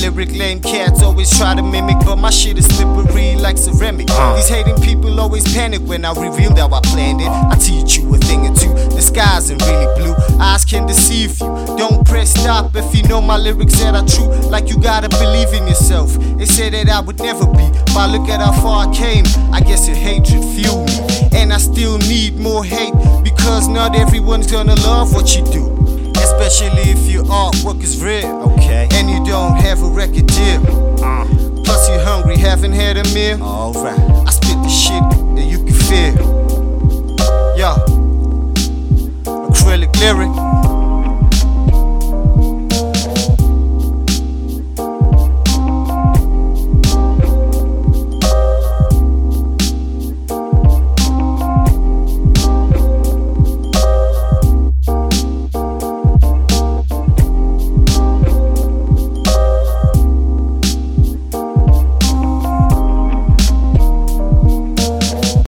lyric lame cats always try to mimic, but my shit is slippery like ceramic. Uh. These hating people always panic when I reveal how I planned it. I teach you a thing or two. The skies ain't really blue, eyes can deceive you. Don't press stop if you know my lyrics that are true. Like you gotta believe in yourself. They said that I would never be, but look at how far I came. I guess your hatred fueled me, and I still need more hate because not everyone's gonna love what you do. Especially if your artwork is real. Okay. And you don't have a record deal. Uh, Plus you hungry, haven't had a meal. alright. I spit the shit that you can feel. Yo, acrylic lyric.